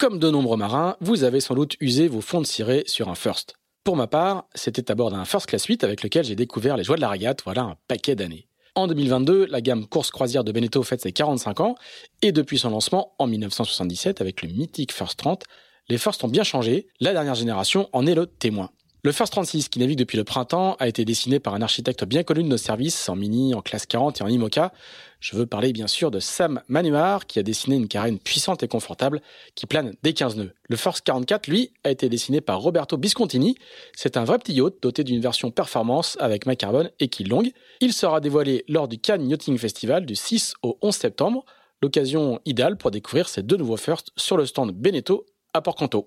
Comme de nombreux marins, vous avez sans doute usé vos fonds de ciré sur un first. Pour ma part, c'était à bord d'un First Class 8 avec lequel j'ai découvert les joies de la régate, voilà un paquet d'années. En 2022, la gamme course croisière de Beneteau fête ses 45 ans, et depuis son lancement en 1977 avec le mythique First 30, les First ont bien changé, la dernière génération en est le témoin. Le First 36, qui navigue depuis le printemps, a été dessiné par un architecte bien connu de nos services, en Mini, en classe 40 et en IMOCA. Je veux parler bien sûr de Sam Manuar, qui a dessiné une carène puissante et confortable qui plane dès 15 nœuds. Le First 44, lui, a été dessiné par Roberto Biscontini. C'est un vrai petit yacht doté d'une version performance avec carbone et quille longue. Il sera dévoilé lors du Cannes Yachting Festival du 6 au 11 septembre. L'occasion idéale pour découvrir ces deux nouveaux First sur le stand Beneteau à Port-Canto.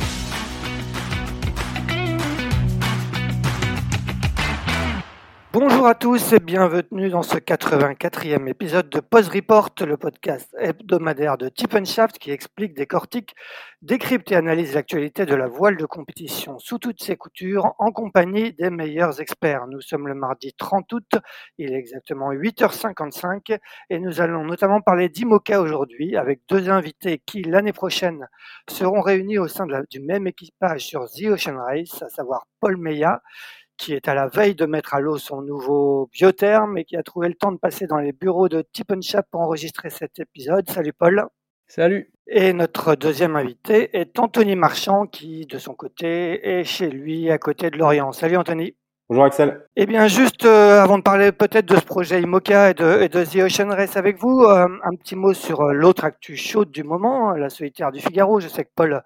Bonjour à tous et bienvenue dans ce 84e épisode de Pause Report, le podcast hebdomadaire de Shaft qui explique, décortique, décrypte et analyse l'actualité de la voile de compétition sous toutes ses coutures en compagnie des meilleurs experts. Nous sommes le mardi 30 août, il est exactement 8h55 et nous allons notamment parler d'IMOCA aujourd'hui avec deux invités qui l'année prochaine seront réunis au sein du même équipage sur The Ocean Race, à savoir Paul Meillat qui est à la veille de mettre à l'eau son nouveau biotherme et qui a trouvé le temps de passer dans les bureaux de Tip pour enregistrer cet épisode. Salut Paul. Salut. Et notre deuxième invité est Anthony Marchand qui, de son côté, est chez lui à côté de Lorient. Salut Anthony. Bonjour Axel. Eh bien, juste euh, avant de parler peut-être de ce projet IMOCA et de, The Ocean Race avec vous, euh, un petit mot sur euh, l'autre actu chaude du moment, la solitaire du Figaro. Je sais que Paul,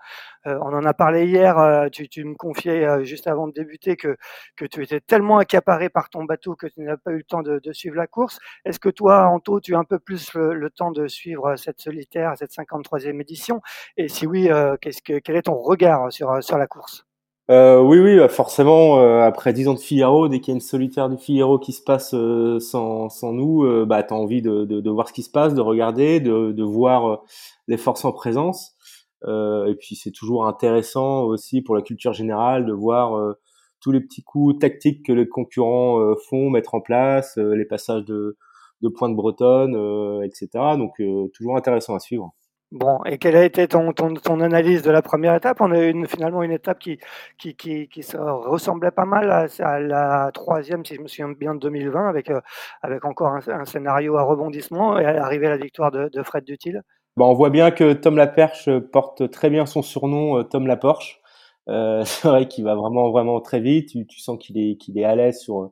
on en a parlé hier, tu, me confiais juste avant de débuter que, que tu étais tellement accaparé par ton bateau que tu n'as pas eu le temps de, suivre la course. Est-ce que toi, Anto, tu as un peu plus le, temps de suivre cette solitaire, cette 53e édition? Et si oui, que, quel est ton regard sur, sur la course? Euh, oui, oui, bah, forcément, euh, après dix ans de Figaro, dès qu'il y a une solitaire du Figaro qui se passe euh, sans, sans nous, euh, bah, tu as envie de, de, de, voir ce qui se passe, de regarder, de, de voir les forces en présence. Et puis c'est toujours intéressant aussi pour la culture générale de voir tous les petits coups tactiques que les concurrents font, mettre en place, les passages de, de points de bretonne, etc. Donc toujours intéressant à suivre. Bon, et quelle a été ton, ton, ton, analyse de la première étape? On a eu finalement une étape qui, qui, qui, qui se ressemblait pas mal à, la troisième, si je me souviens bien, de 2020, avec, euh, avec encore un, scénario à rebondissement et à l'arrivée à la victoire de, de Fred Dutil. Bon, on voit bien que Tom Laperche porte très bien son surnom, euh, Tom Laporche. Euh, c'est vrai qu'il va vraiment, vraiment très vite. Tu, sens qu'il est, qu'il est à l'aise sur,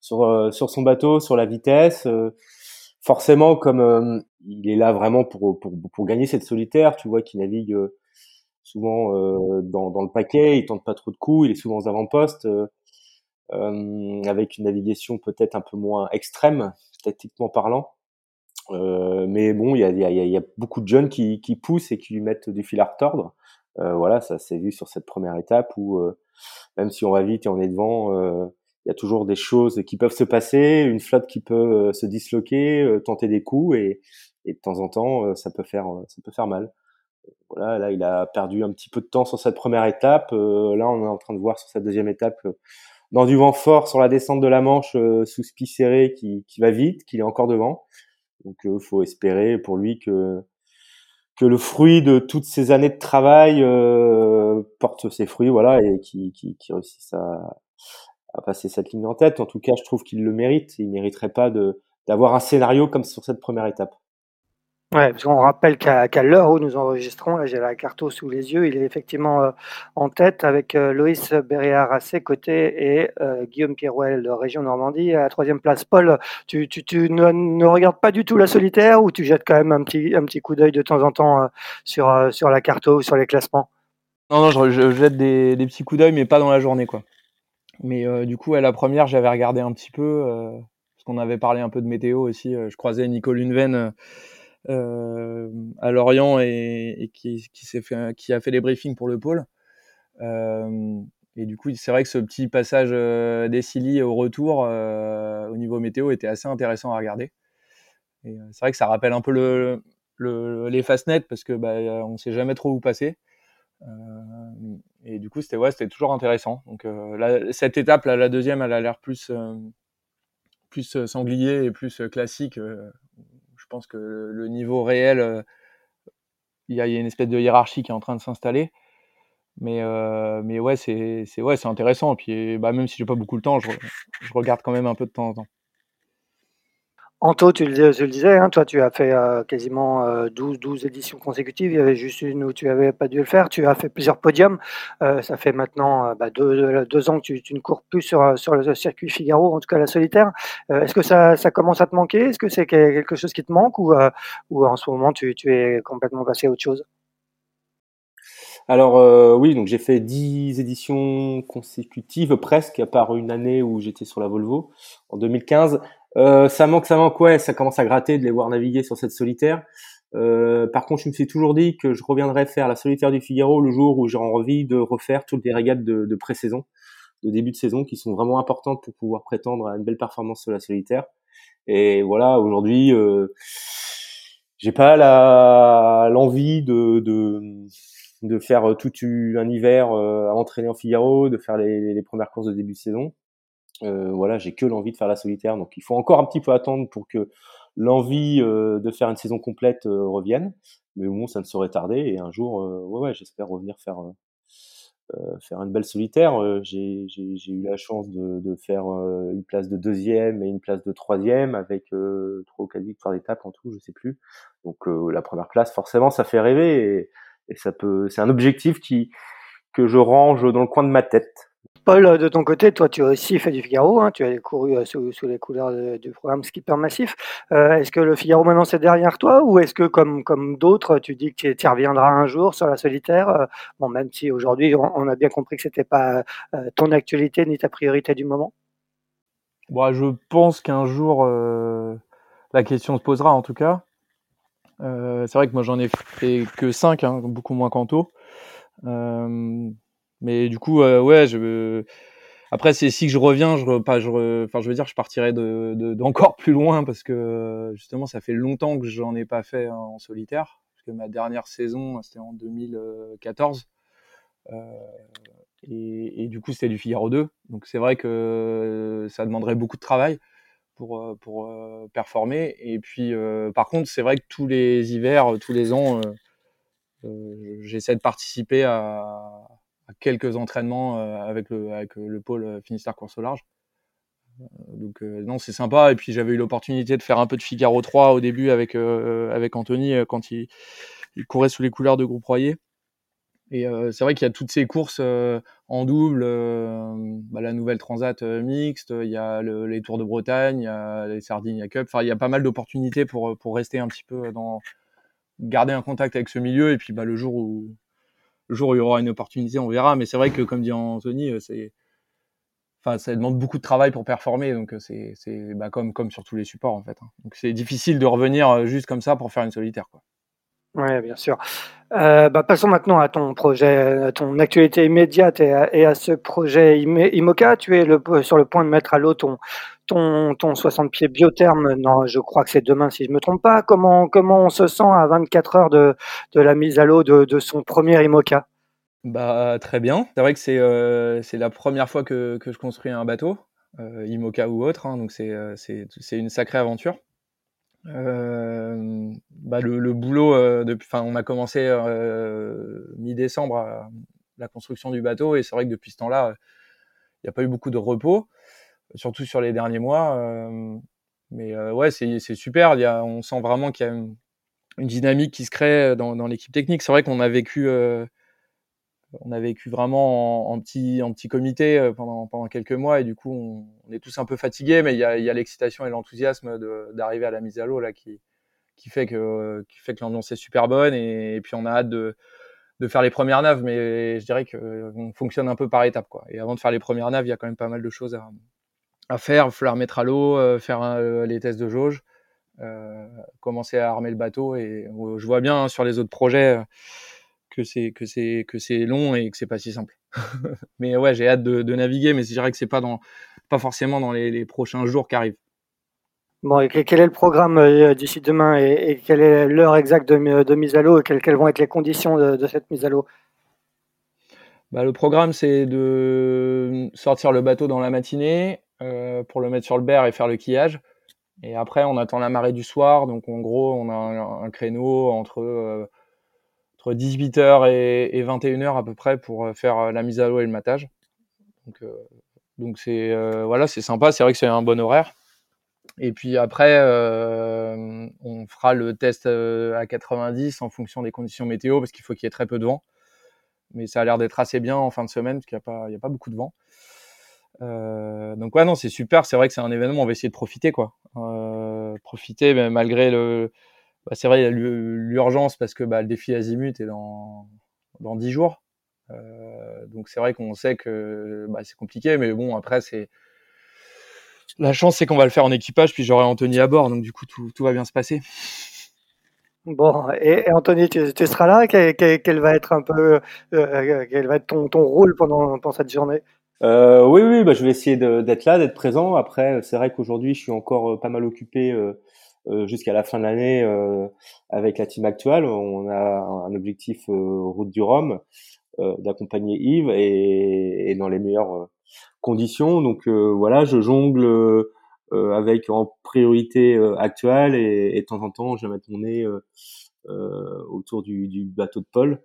sur, euh, sur son bateau, sur la vitesse forcément, comme euh, il est là vraiment pour, pour, pour gagner cette solitaire, tu vois, qui navigue euh, souvent euh, dans, dans, le paquet, il tente pas trop de coups, il est souvent aux avant-postes, avec une navigation peut-être un peu moins extrême, tactiquement parlant. Mais bon, il y a, y, a, y a, beaucoup de jeunes qui, qui poussent et qui lui mettent du fil à retordre. voilà, ça s'est vu sur cette première étape où même si on va vite et on est devant, il y a toujours des choses qui peuvent se passer, une flotte qui peut euh, se disloquer, euh, tenter des coups et, et de temps en temps euh, ça peut faire ça peut faire mal. Voilà, là il a perdu un petit peu de temps sur cette première étape. là on est en train de voir sur cette deuxième étape dans du vent fort sur la descente de la Manche sous spi serré qui, qui va vite, qu'il est encore devant. Donc il faut espérer pour lui que que le fruit de toutes ces années de travail porte ses fruits, voilà, et qui, qui, qui réussisse à, à passer cette ligne en tête. En tout cas, je trouve qu'il le mérite. Il mériterait pas de d'avoir un scénario comme sur cette première étape. Ouais, parce qu'on rappelle qu'à l'heure où nous enregistrons, là j'ai la carte sous les yeux, il est effectivement euh, en tête avec euh, Loïs à ses côtés et euh, Guillaume Kerouel de Région Normandie à la troisième place. Paul, tu, ne, regardes pas du tout la solitaire ou tu jettes quand même un petit, un petit coup d'œil de temps en temps sur, sur la carte ou sur les classements? Non, non, je, je jette des, petits coups d'œil, mais pas dans la journée, quoi. Mais euh, du coup, à la première, j'avais regardé un petit peu. Euh, qu'on avait parlé un peu de météo aussi, je croisais Nico Lunven à Lorient et, qui, a fait les briefings pour le pôle. et du coup, c'est vrai que ce petit passage des au retour au niveau météo était assez intéressant à regarder. Et c'est vrai que ça rappelle un peu le, les fast-net parce que bah, on sait jamais trop où passer. Euh, et du coup, c'était ouais, c'était toujours intéressant. Donc euh, cette étape, la deuxième, elle a l'air plus euh, plus sanglier et plus classique. Je pense que le niveau réel, il y, a une espèce de hiérarchie qui est en train de s'installer. Mais, mais ouais, c'est ouais, intéressant. Puis, bah, même si j'ai pas beaucoup de temps, je, regarde quand même un peu de temps en temps. Anto, tu le, disais, hein, toi tu as fait euh, quasiment 12, euh, 12 éditions consécutives, il y avait juste une où tu n'avais pas dû le faire, tu as fait plusieurs podiums, euh, ça fait maintenant bah, deux, ans que tu, ne cours plus sur, le circuit Figaro, en tout cas la solitaire. Est-ce que ça, commence à te manquer? Est-ce que c'est quelque chose qui te manque? Ou, en ce moment tu, tu, es complètement passé à autre chose? Alors oui, donc j'ai fait 10 éditions consécutives presque, à part une année où j'étais sur la Volvo en 2015. Euh, ça manque, ça manque, ouais, ça commence à gratter de les voir naviguer sur cette solitaire. Euh, par contre, je me suis toujours dit que je reviendrais faire la solitaire du Figaro le jour où j'aurai envie de refaire toutes les régates de, pré-saison, de début de saison, qui sont vraiment importantes pour pouvoir prétendre à une belle performance sur la solitaire. Et voilà, aujourd'hui, euh, j'ai pas l'envie de, faire tout un hiver euh, à entraîner en Figaro, de faire les premières courses de début de saison. Euh, voilà, j'ai que l'envie de faire la solitaire, donc il faut encore un petit peu attendre pour que l'envie euh, de faire une saison complète euh, revienne. Mais bon, ça ne saurait tarder et un jour, ouais, ouais, j'espère revenir faire faire une belle solitaire. j'ai eu la chance de, de faire une place de deuxième et une place de troisième avec trois ou quatre victoires d'étape en tout, je sais plus. Donc la première place, forcément, ça fait rêver et, et ça peut, c'est un objectif qui que je range dans le coin de ma tête. Paul, de ton côté, toi, tu as aussi fait du Figaro, hein, tu as couru euh, sous, les couleurs du programme Skipper Massif. Euh, est-ce que le Figaro maintenant c'est derrière toi ou est-ce que, comme, d'autres, tu dis que tu reviendras un jour sur la solitaire euh, même si aujourd'hui on, a bien compris que c'était pas ton actualité ni ta priorité du moment? Bon, je pense qu'un jour la question se posera en tout cas. c'est vrai que moi j'en ai fait que 5, hein, beaucoup moins qu'Anto. Mais du coup, euh, ouais, je. Après, c'est si je reviens, je, pas, je, enfin, je veux dire, je partirai de, d'encore plus loin parce que justement, ça fait longtemps que j'en ai pas fait en solitaire. Parce que ma dernière saison, c'était en 2014. Euh, et, et, du coup, c'était du Figaro 2. Donc, c'est vrai que ça demanderait beaucoup de travail pour, euh, pour performer. Et puis, par contre, c'est vrai que tous les hivers, tous les ans, j'essaie de participer à, quelques entraînements euh, avec, le, euh, pôle euh, Finistère course au large. Donc non, c'est sympa. Et puis j'avais eu l'opportunité de faire un peu de Figaro 3 au début avec, avec Anthony quand il, il, courait sous les couleurs de Groupe Royer. Et c'est vrai qu'il y a toutes ces courses en double, bah, la nouvelle Transat mixte, il y a les Tours de Bretagne, il y a les Sardinia Cup. Enfin, il y a pas mal d'opportunités pour, pour rester un petit peu dans garder un contact avec ce milieu. Et puis bah, le jour où, le jour où il y aura une opportunité, on verra. Mais c'est vrai que, comme dit Anthony, euh, c'est, ça demande beaucoup de travail pour performer. Donc, euh, c'est, bah, comme, sur tous les supports, en fait. Hein. Donc, c'est difficile de revenir euh, juste comme ça pour faire une solitaire. Oui, bien sûr. bah, passons maintenant à ton projet, à ton actualité immédiate et à, ce projet IMOCA. Tu es sur le point de mettre à l'eau ton, ton, ton 60 pieds biotherme, non, je crois que c'est demain si je me trompe pas. Comment, comment on se sent à 24 heures de, de la mise à l'eau de, son premier IMOCA? Bah, Très bien. C'est vrai que c'est euh, la première fois que, que, je construis un bateau, euh, IMOCA ou autre, hein, donc euh, c'est une sacrée aventure. Bah, le, boulot, depuis, on a commencé mi-décembre la construction du bateau et c'est vrai que depuis ce temps-là, il n'y a pas eu beaucoup de repos surtout sur les derniers mois. Euh, mais euh, ouais, c'est super. Il y a, on sent vraiment qu'il y a une, dynamique qui se crée dans, dans l'équipe technique. C'est vrai qu'on a vécu, euh, on a vécu vraiment en, petit, en petit comité pendant, pendant quelques mois et du coup, on, est tous un peu fatigués, mais il y a, y a l'excitation et l'enthousiasme d'arriver à la mise à l'eau là qui, qui fait que, qui fait que l'ambiance est super bonne et, et, puis on a hâte de, de faire les premières naves, mais je dirais qu'on fonctionne un peu par étapes quoi. Et avant de faire les premières naves, il y a quand même pas mal de choses à, à faire. Il va falloir mettre à l'eau, faire les tests de jauge, commencer à armer le bateau. Et je vois bien hein, sur les autres projets que c'est que c'est que c'est long et que c'est pas si simple. mais ouais, j'ai hâte de, naviguer, mais je dirais que c'est pas dans pas forcément dans les, prochains jours qui arrivent. Bon, et quel est le programme euh, d'ici demain et, quelle est l'heure exacte de, mise à l'eau et quelles, vont être les conditions de, cette mise à l'eau? Bah, Le programme, c'est de sortir le bateau dans la matinée euh, pour le mettre sur le berre et faire le quillage. Et après, on attend la marée du soir. Donc, en gros, on a un, créneau entre euh, entre 18h et, 21h à peu près pour euh, faire euh, la mise à l'eau et le matage. Donc, euh, donc c'est voilà, c'est sympa. C'est vrai que c'est un bon horaire. Et puis après, on fera le test à 90 en fonction des conditions météo parce qu'il faut qu'il y ait très peu de vent. Mais ça a l'air d'être assez bien en fin de semaine parce qu'il n'y a, a pas beaucoup de vent. Donc ouais, non, c'est super. C'est vrai que c'est un événement. On va essayer de profiter, quoi. profiter, mais malgré le, bah, c'est vrai, l'urgence parce que bah, le défi Azimut est dans, dans 10 jours. Euh, donc c'est vrai qu'on sait que bah, c'est compliqué, mais bon, après, c'est. La chance, c'est qu'on va le faire en équipage, puis j'aurai Anthony à bord, donc du coup, tout, tout va bien se passer. Bon, et, Anthony, tu, seras là? Quel, va être un peu, euh, quel va être ton, ton rôle pendant, pendant cette journée? Euh, Oui, oui, bah, je vais essayer d'être là, d'être présent. Après, c'est vrai qu'aujourd'hui, je suis encore pas mal occupé euh, jusqu'à la fin de l'année euh, avec la team actuelle. On a un objectif euh, route du Rhum d'accompagner Yves et, et, dans les meilleures conditions. Donc voilà, je jongle avec en priorité actuelle et, et, de temps en temps, je vais mettre mon nez autour du, du, bateau de Paul.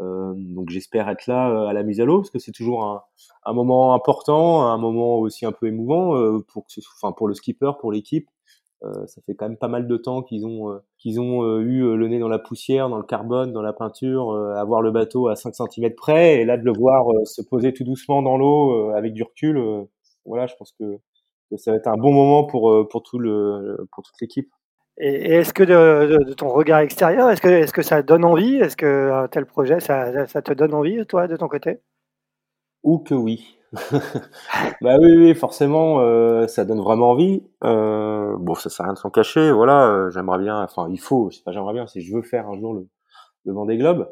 Euh, donc j'espère être là à la mise à l'eau parce que c'est toujours un, un, moment important, un moment aussi un peu émouvant euh, pour, enfin, pour le skipper, pour l'équipe. Euh, ça fait quand même pas mal de temps qu'ils ont euh, qu'ils ont euh, eu le nez dans la poussière, dans le carbone, dans la peinture, avoir le bateau à 5 cm près et là de le voir se poser tout doucement dans l'eau avec du recul, voilà, je pense que, ça va être un bon moment pour pour tout le pour toute l'équipe. Et, est-ce que de, ton regard extérieur, est-ce que est-ce que ça donne envie? Est-ce que un tel projet, ça, te donne envie, toi, de ton côté? Ou que oui. bah oui, forcément, euh, ça donne vraiment envie. Euh, bon, ça sert à rien de s'en cacher. Voilà, euh, j'aimerais bien. Enfin, il faut. C'est pas j'aimerais bien. C'est je veux faire un jour le, le Vendée Globe.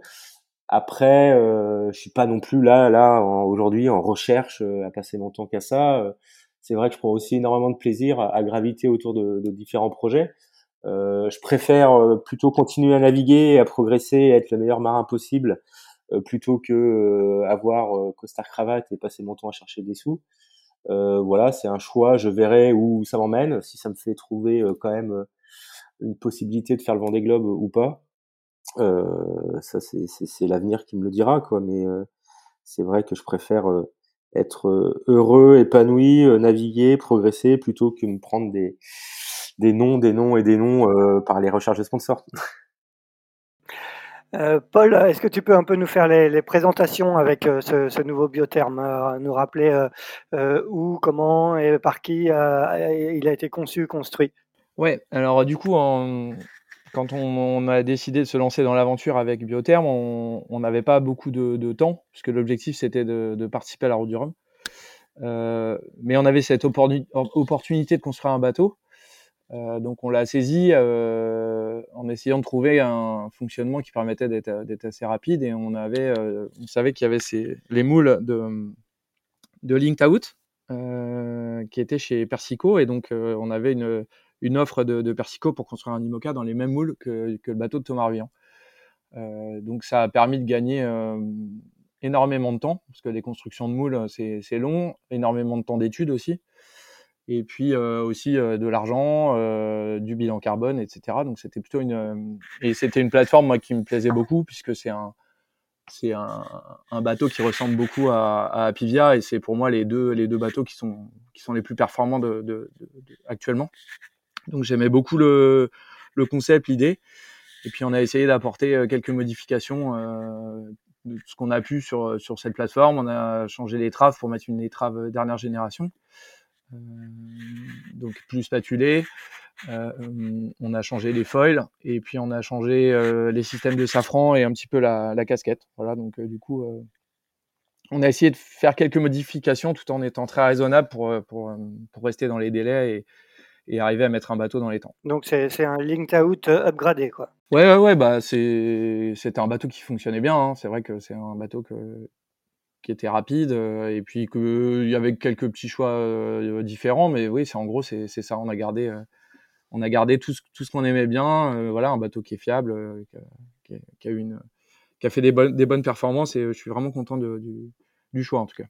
Après, euh, je suis pas non plus là, là aujourd'hui en recherche à passer mon temps qu'à ça. C'est vrai que je prends aussi énormément de plaisir à, graviter autour de, de différents projets. Je préfère plutôt continuer à naviguer, à progresser, à être le meilleur marin possible euh, plutôt que euh, avoir euh, costard cravate et passer mon temps à chercher des sous. voilà, c'est un choix. Je verrai où ça m'emmène, si ça me fait trouver quand même une possibilité de faire le Vendée Globe ou pas. Euh, ça c'est l'avenir qui me le dira quoi mais c'est vrai que je préfère être heureux épanoui naviguer progresser plutôt que me prendre des des noms des noms et des noms par les recherches de sponsors. Euh, Paul, est-ce que tu peux un peu nous faire les, présentations avec euh, ce, nouveau biotherme, euh, nous rappeler où, comment et par qui il a été conçu, construit? Ouais, alors du coup, quand on, a décidé de se lancer dans l'aventure avec Biotherm, on n'avait pas beaucoup de, temps, puisque l'objectif c'était de, participer à la Route du Rhum. mais on avait cette opportunité de construire un bateau. euh, donc on l'a saisi euh, en essayant de trouver un fonctionnement qui permettait d'être assez rapide. Et on avait, euh, on savait qu'il y avait les moules de, de Linked Out qui étaient chez Persico. Et donc on avait une, offre de, Persico pour construire un IMOCA dans les mêmes moules que, le bateau de Thomas Ruyant. donc ça a permis de gagner énormément de temps parce que les constructions de moules c'est long, énormément de temps d'études aussi et puis euh, aussi euh, de l'argent, euh, du bilan carbone, etc. Donc c'était plutôt une et c'était une plateforme qui me plaisait beaucoup puisque c'est un c'est un, bateau qui ressemble beaucoup à, à Apivia et c'est pour moi les deux les deux bateaux qui sont qui sont les plus performants de, actuellement. Donc j'aimais beaucoup le le concept, l'idée. Et puis on a essayé d'apporter quelques modifications de ce qu'on a pu sur sur cette plateforme. On a changé les traves pour mettre une étrave dernière génération. Euh, donc plus spatulé. Euh, on a changé les foils et puis on a changé euh, les systèmes de safran et un petit peu la, casquette. Voilà, donc du coup, on a essayé de faire quelques modifications tout en étant très raisonnable pour, pour, pour rester dans les délais et, et arriver à mettre un bateau dans les temps. Donc c'est un linked out upgradé quoi. Ouais ouais ouais bah c'est c'était un bateau qui fonctionnait bien. Hein. C'est vrai que c'est un bateau que qui était rapide et puis qu'il y avait quelques petits choix différents mais oui c'est en gros c'est ça on a gardé on a gardé tout ce, qu'on aimait bien voilà un bateau qui est fiable qui, a, une qui a fait des bonnes performances et je suis vraiment content du, du choix en tout cas.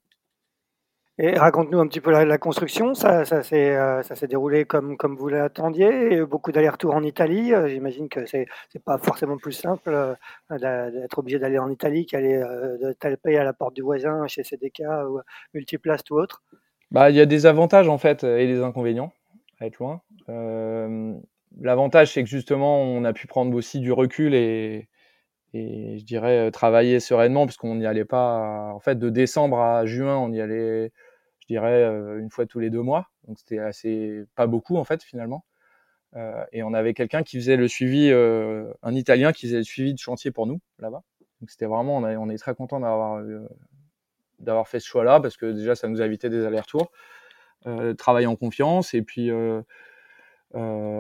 Et raconte-nous un petit peu la, construction. Ça, ça s'est euh, déroulé comme, comme vous l'attendiez. Beaucoup d'allers-retours en Italie. Euh, j'imagine que c'est n'est pas forcément plus simple euh, d'être obligé d'aller en Italie qu'aller de taper à la porte du voisin chez CDK ou Multiplast ou autre. Bah, il y a des avantages en fait et des inconvénients à être loin. L'avantage, c'est que justement, on a pu prendre aussi du recul et, et je dirais travailler sereinement puisqu'on n'y allait pas. En fait, de décembre à juin, on y allait dirais, euh, une fois tous les deux mois. Donc c'était assez pas beaucoup en fait finalement. Euh, et on avait quelqu'un qui faisait le suivi, euh, un Italien qui faisait le suivi de chantier pour nous là-bas. Donc c'était vraiment, on, est très content d'avoir d'avoir fait ce choix-là parce que déjà ça nous a évité des allers-retours, travailler en confiance et puis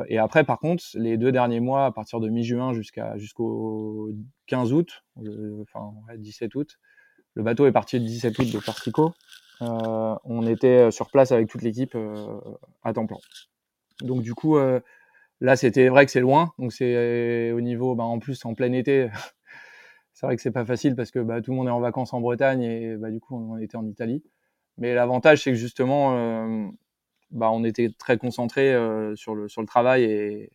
et après par contre les deux derniers mois à partir de mi-juin jusqu'à jusqu'au 15 août, enfin 17 août, le bateau est parti le 17 août de Portico on était euh, sur place avec toute l'équipe euh, à temps plein. Donc du coup, là c'était vrai que c'est loin, donc c'est au niveau, bah, en plus en plein été, c'est vrai que c'est pas facile parce que bah, tout le monde est en vacances en Bretagne et bah, du coup on était en Italie. Mais l'avantage c'est que justement, bah, on était très concentré sur le sur le travail et,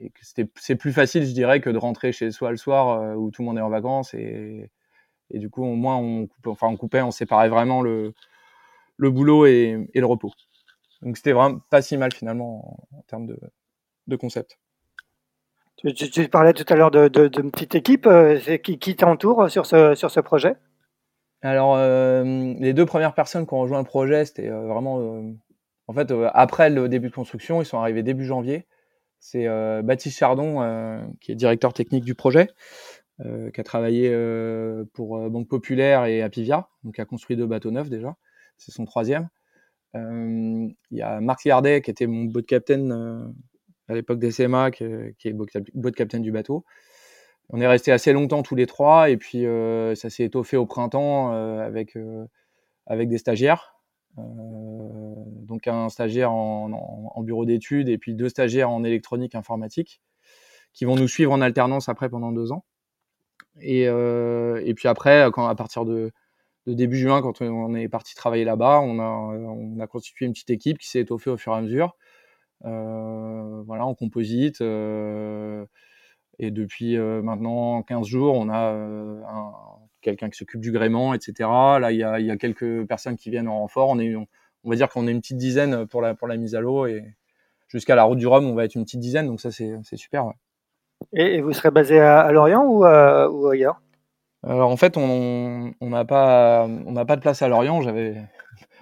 et c'est plus facile, je dirais, que de rentrer chez soi le soir où tout le monde est en vacances et, et du coup au moins on enfin on coupait, on séparait vraiment le le boulot et, le repos. Donc c'était vraiment pas si mal finalement en, termes de, concept. Tu, parlais tout à l'heure d'une de, de, petite équipe. Euh, qui, qui t'entoure sur ce, sur ce projet? Alors, euh, les deux premières personnes qui ont rejoint le projet, c'était euh, vraiment. en fait, après le début de construction, ils sont arrivés début janvier. C'est Baptiste Chardon, qui est directeur technique du projet, qui a travaillé pour Banque Populaire et Apivia, donc qui a construit deux bateaux neufs déjà c'est son troisième. Euh, il y a Marc Liardet, qui était mon boat captain euh, à l'époque des CMA, qui, est boat captain du bateau. On est resté assez longtemps tous les trois, et puis euh, ça s'est étoffé au printemps avec, avec des stagiaires. donc un stagiaire en, bureau d'études et puis deux stagiaires en électronique informatique qui vont nous suivre en alternance après pendant deux ans. Et, et puis après, à partir de, de début juin, quand on est parti travailler là-bas, on a, on a constitué une petite équipe qui s'est étoffée au fur et à mesure. Euh, voilà, en composite. Euh, et depuis euh, maintenant 15 jours, on a quelqu'un qui s'occupe du gréement, etc. Là, il y a, quelques personnes qui viennent en renfort. On, est, on, va dire qu'on est une petite dizaine pour la, pour la mise à l'eau. Et jusqu'à la route du Rhum, on va être une petite dizaine. Donc ça, c'est super. Et, vous serez basé à, Lorient ou ailleurs? Alors en fait, on n'a pas, on n'a pas de place à Lorient. J'avais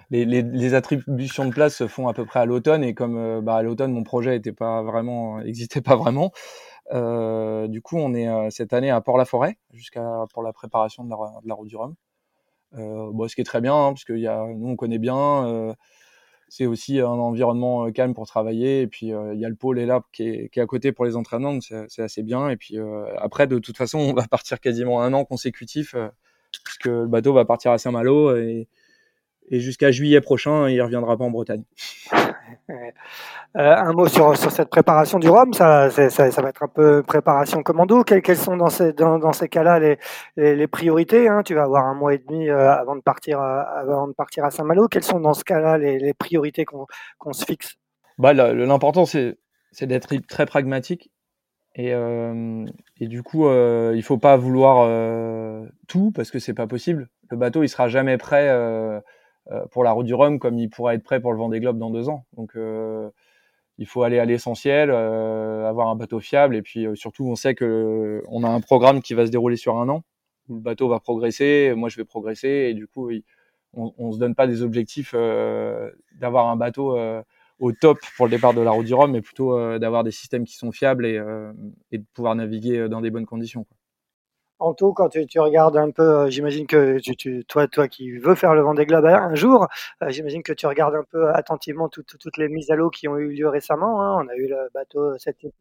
les, les, les, attributions de place se font à peu près à l'automne et comme euh, bah, à l'automne mon projet était pas vraiment, existait pas vraiment. Euh, du coup, on est euh, cette année à Port-la-Forêt jusqu'à pour la préparation de la, de la route du Rhum. Euh, bon, ce qui est très bien hein, parce que y a, nous on connaît bien. C'est aussi un environnement euh, calme pour travailler. Et puis, euh, il y a le pôle ELAP qui est, qui est à côté pour les entraînements, donc c'est assez bien. Et puis, euh, après, de toute façon, on va partir quasiment un an consécutif, puisque le bateau va partir à Saint-Malo et, et jusqu'à juillet prochain, il reviendra pas en Bretagne. Euh, un mot sur, cette préparation du Rhum, ça, ça, va être un peu préparation commando. Quelles, sont dans ces, dans, ces cas-là les, priorités hein? Tu vas avoir un mois et demi euh, avant, de partir, à, avant de partir à Saint-Malo. Quelles sont dans ce cas-là les, priorités qu'on se fixe? Bah, L'important, c'est d'être très pragmatique. Et, euh, du coup, euh, il faut pas vouloir euh, tout parce que c'est pas possible. Le bateau, il sera jamais prêt euh, euh, pour la route du Rhum comme il pourra être prêt pour le Vendée Globe dans deux ans. Donc euh, il faut aller à l'essentiel, euh, avoir un bateau fiable et puis surtout on sait que on a un programme qui va se dérouler sur un an où le bateau va progresser, moi je vais progresser et du coup on, on se donne pas des objectifs d'avoir un bateau au top pour le départ de la route du Rhum, mais plutôt d'avoir des systèmes qui sont fiables et, et, de pouvoir naviguer dans des bonnes conditions. Quoi. Anto, quand tu, regardes un peu, euh, j'imagine que tu, toi, toi qui veux faire le Vendée Globe un jour, euh, j'imagine que tu regardes un peu attentivement toutes les mises à l'eau qui ont eu lieu récemment. Hein. On a eu le bateau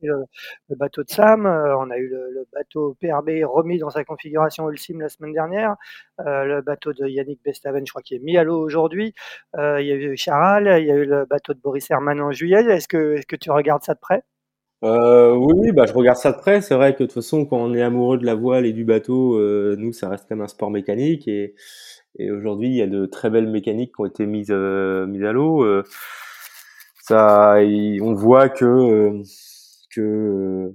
le, bateau de Sam, euh, on a eu le, bateau PRB remis dans sa configuration Ulsim la semaine dernière, le bateau de Yannick Bestaven, je crois qu'il est mis à l'eau aujourd'hui. il y a eu Charal, il y a eu le bateau de Boris Herman en juillet. Est-ce que, est-ce que tu regardes ça de près? Euh, oui, bah, je regarde ça de près. C'est vrai que de toute façon, quand on est amoureux de la voile et du bateau, euh, nous, ça reste quand même un sport mécanique. Et, aujourd'hui, il y a de très belles mécaniques qui ont été mises, euh, mises à l'eau. Euh, ça, on voit que que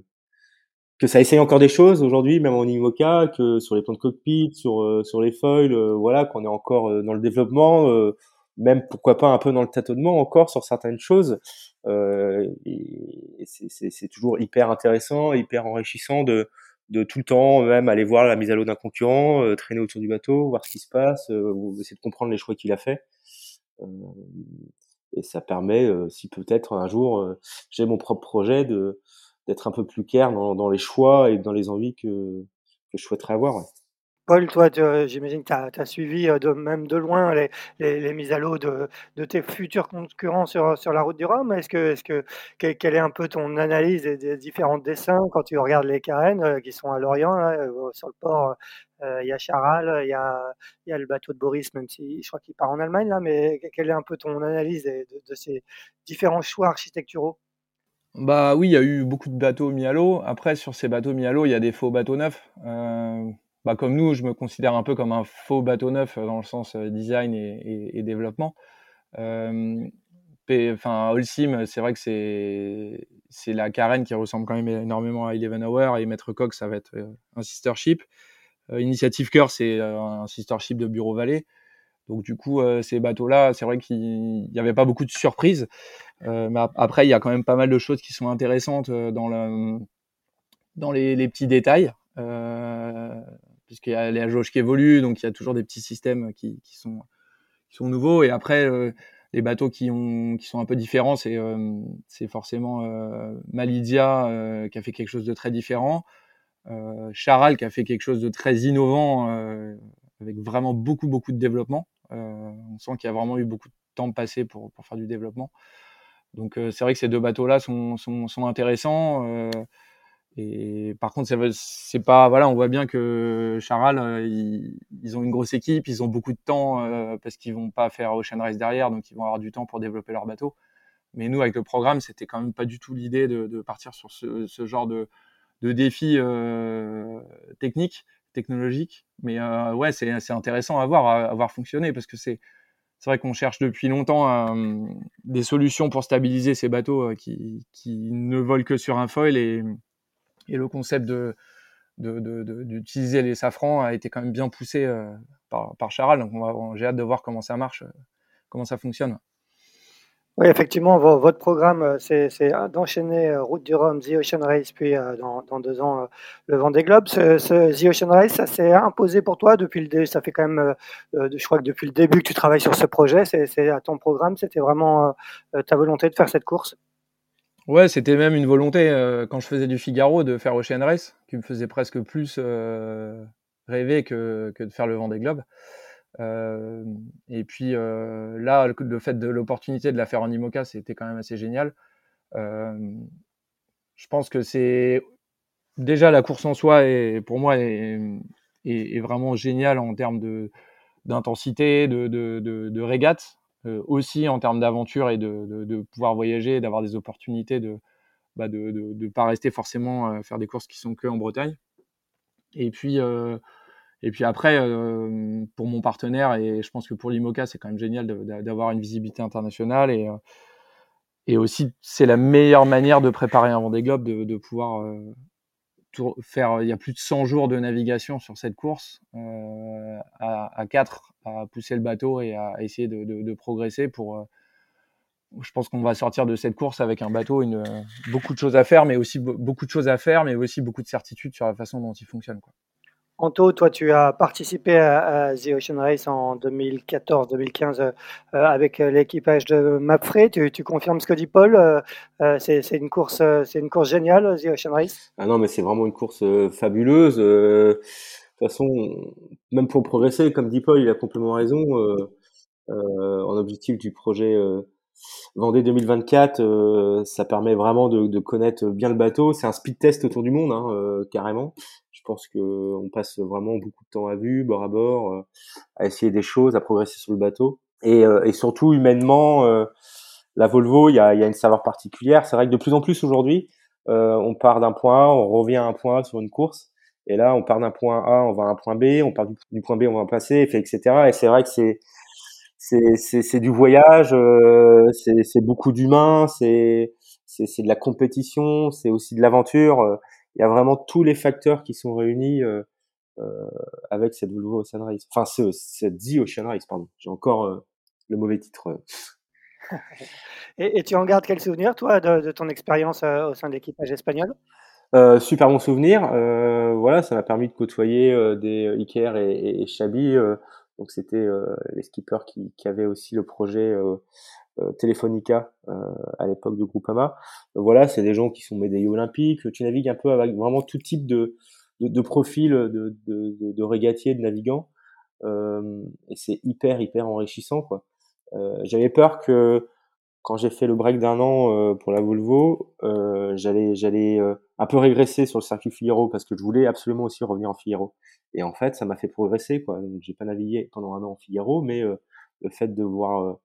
que ça essaye encore des choses aujourd'hui, même en IMOCA, que sur les plans de cockpit, sur sur les foils, voilà, qu'on est encore dans le développement même pourquoi pas un peu dans le tâtonnement encore sur certaines choses. Euh, c'est toujours hyper intéressant, hyper enrichissant de, tout le temps même aller voir la mise à l'eau d'un concurrent, euh, traîner autour du bateau, voir ce qui se passe, euh, essayer de comprendre les choix qu'il a fait. Euh, et ça permet, euh, si peut-être un jour j'ai mon propre projet, d'être un peu plus clair dans, les choix et dans les envies que je souhaiterais avoir. Paul, toi, j'imagine que tu as, suivi de, même de loin les, mises à l'eau de, tes futurs concurrents sur, sur la route du Rhum. Est-ce que, est que, quelle est un peu ton analyse des, différents dessins quand tu regardes les carènes qui sont à Lorient, sur le port Il y a Charal, il y a, y a, le bateau de Boris, même si je crois qu'il part en Allemagne, là, mais quelle est un peu ton analyse de, ces différents choix architecturaux? Bah oui, il y a eu beaucoup de bateaux mis à l'eau. Après, sur ces bateaux mis à l'eau, il y a des faux bateaux neufs. Euh, bah, comme nous, je me considère un peu comme un faux bateau neuf euh, dans le sens euh, design et, développement. Euh, enfin, Holcim, c'est vrai que c'est la carène qui ressemble quand même énormément à Eleven Hour et Maître Coq, ça va être un sister ship. Initiative Cœur, c'est un sister ship de Bureau Vallée. Donc du coup, ces bateaux-là, c'est vrai qu'il n'y avait pas beaucoup de surprises. mais après, il y a quand même pas mal de choses qui sont intéressantes dans, le, dans les, les petits détails. Puisqu'il y a les jauge qui évoluent, donc il y a toujours des petits systèmes qui, sont, qui sont nouveaux. Et après, euh, les bateaux qui, ont, qui sont un peu différents, c'est euh, forcément euh, Malidia euh, qui a fait quelque chose de très différent, euh, Charal qui a fait quelque chose de très innovant, avec vraiment beaucoup, beaucoup de développement. on sent qu'il y a vraiment eu beaucoup de temps passé pour, pour faire du développement. Donc c'est vrai que ces deux bateaux-là sont, sont intéressants. Et par contre, c'est pas voilà, on voit bien que Charal, euh, ils, ont une grosse équipe, ils ont beaucoup de temps euh, parce qu'ils vont pas faire Ocean Race derrière, donc ils vont avoir du temps pour développer leur bateau. Mais nous, avec le programme, c'était quand même pas du tout l'idée de, partir sur ce, genre de, de défi euh, technique, technologique. Mais euh, ouais, c'est intéressant à voir, à, voir fonctionner parce que c'est vrai qu'on cherche depuis longtemps des solutions pour stabiliser ces bateaux qui, qui ne volent que sur un foil et et le concept de d'utiliser les safrans a été quand même bien poussé euh, par, par Charal. Donc, j'ai hâte de voir comment ça marche, euh, comment ça fonctionne. Oui, effectivement, votre programme, euh, c'est d'enchaîner Route du Rhum, The Ocean Race, puis dans, deux ans, le Vendée Globe. Ce, ce The Ocean Race, ça s'est imposé pour toi depuis le. Ça fait quand même, je crois que depuis le début que tu travailles sur ce projet, c'est à ton programme. C'était vraiment ta volonté de faire cette course? Ouais, c'était même une volonté euh, quand je faisais du Figaro de faire Ocean Race, qui me faisait presque plus euh, rêver que, de faire le Vendée Globe. Euh, et puis là, le, fait de l'opportunité de la faire en IMOCA, c'était quand même assez génial. Je pense que c'est déjà la course en soi et pour moi est, est, est vraiment géniale en termes d'intensité, de, de, de, de régate. Euh, aussi en termes d'aventure et de, pouvoir voyager, d'avoir des opportunités de bah ne pas rester forcément euh, faire des courses qui sont que en Bretagne. Et puis, euh, et puis après, pour mon partenaire, et je pense que pour l'IMOCA, c'est quand même génial d'avoir une visibilité internationale. Et, et aussi, c'est la meilleure manière de préparer un Vendée Globe, de, de pouvoir faire, il y a plus de 100 jours de navigation sur cette course, euh, à, à 4, à pousser le bateau et à essayer de progresser pour. Euh, je pense qu'on va sortir de cette course avec un bateau, une, beaucoup de choses à faire, mais aussi beaucoup de choses à faire, mais aussi beaucoup de certitudes sur la façon dont il fonctionne. Quoi. Anto, toi, tu as participé à, The Ocean Race en 2014-2015 euh, avec l'équipage de Mapfre. Tu, confirmes ce que dit Paul euh, euh, C'est une course, c'est géniale, The Ocean Race? Ah non, mais c'est vraiment une course fabuleuse. de toute façon, même pour progresser, comme dit Paul, il a complètement raison. en objectif du projet Vendée 2024, ça permet vraiment de, de, connaître bien le bateau. C'est un speed test autour du monde, hein, carrément. Je pense qu'on passe vraiment beaucoup de temps à vue, bord à bord, euh, à essayer des choses, à progresser sur le bateau. Et, euh, et surtout, humainement, euh, la Volvo, il y a, y a, une saveur particulière. C'est vrai que de plus en plus aujourd'hui, on part d'un point A, on revient à un point A sur une course. Et là, on part d'un point A, on va à un point B, on part du, point B, on va passer, etc. Et c'est vrai que c'est c'est du voyage, euh, c'est beaucoup d'humains, c'est de la compétition, c'est aussi de l'aventure il y a vraiment tous les facteurs qui sont réunis euh, euh, avec cette Volvo Ocean Race. Enfin, ce, cette The Ocean Race, pardon. J'ai encore euh, le mauvais titre. et, et, tu en gardes quel souvenir, toi, de, de ton expérience au sein de l'équipage espagnol? Euh, super bon souvenir. Euh, voilà, ça m'a permis de côtoyer euh, des Iker et, et, et Chabi. donc c'était les skippers qui, qui, avaient aussi le projet euh, Telefonica euh, à l'époque de Groupama. voilà, c'est des gens qui sont médaillés olympiques. Tu navigues un peu avec vraiment tout type de, de, de profil de, de, de, régatiers, de navigants. Euh, et c'est hyper, hyper enrichissant. quoi. J'avais peur que quand j'ai fait le break d'un an pour la Volvo, euh, j'allais j'allais un peu régresser sur le circuit Figaro parce que je voulais absolument aussi revenir en Figaro. Et en fait, ça m'a fait progresser quoi. J'ai pas navigué pendant un an en Figaro, mais le fait de voir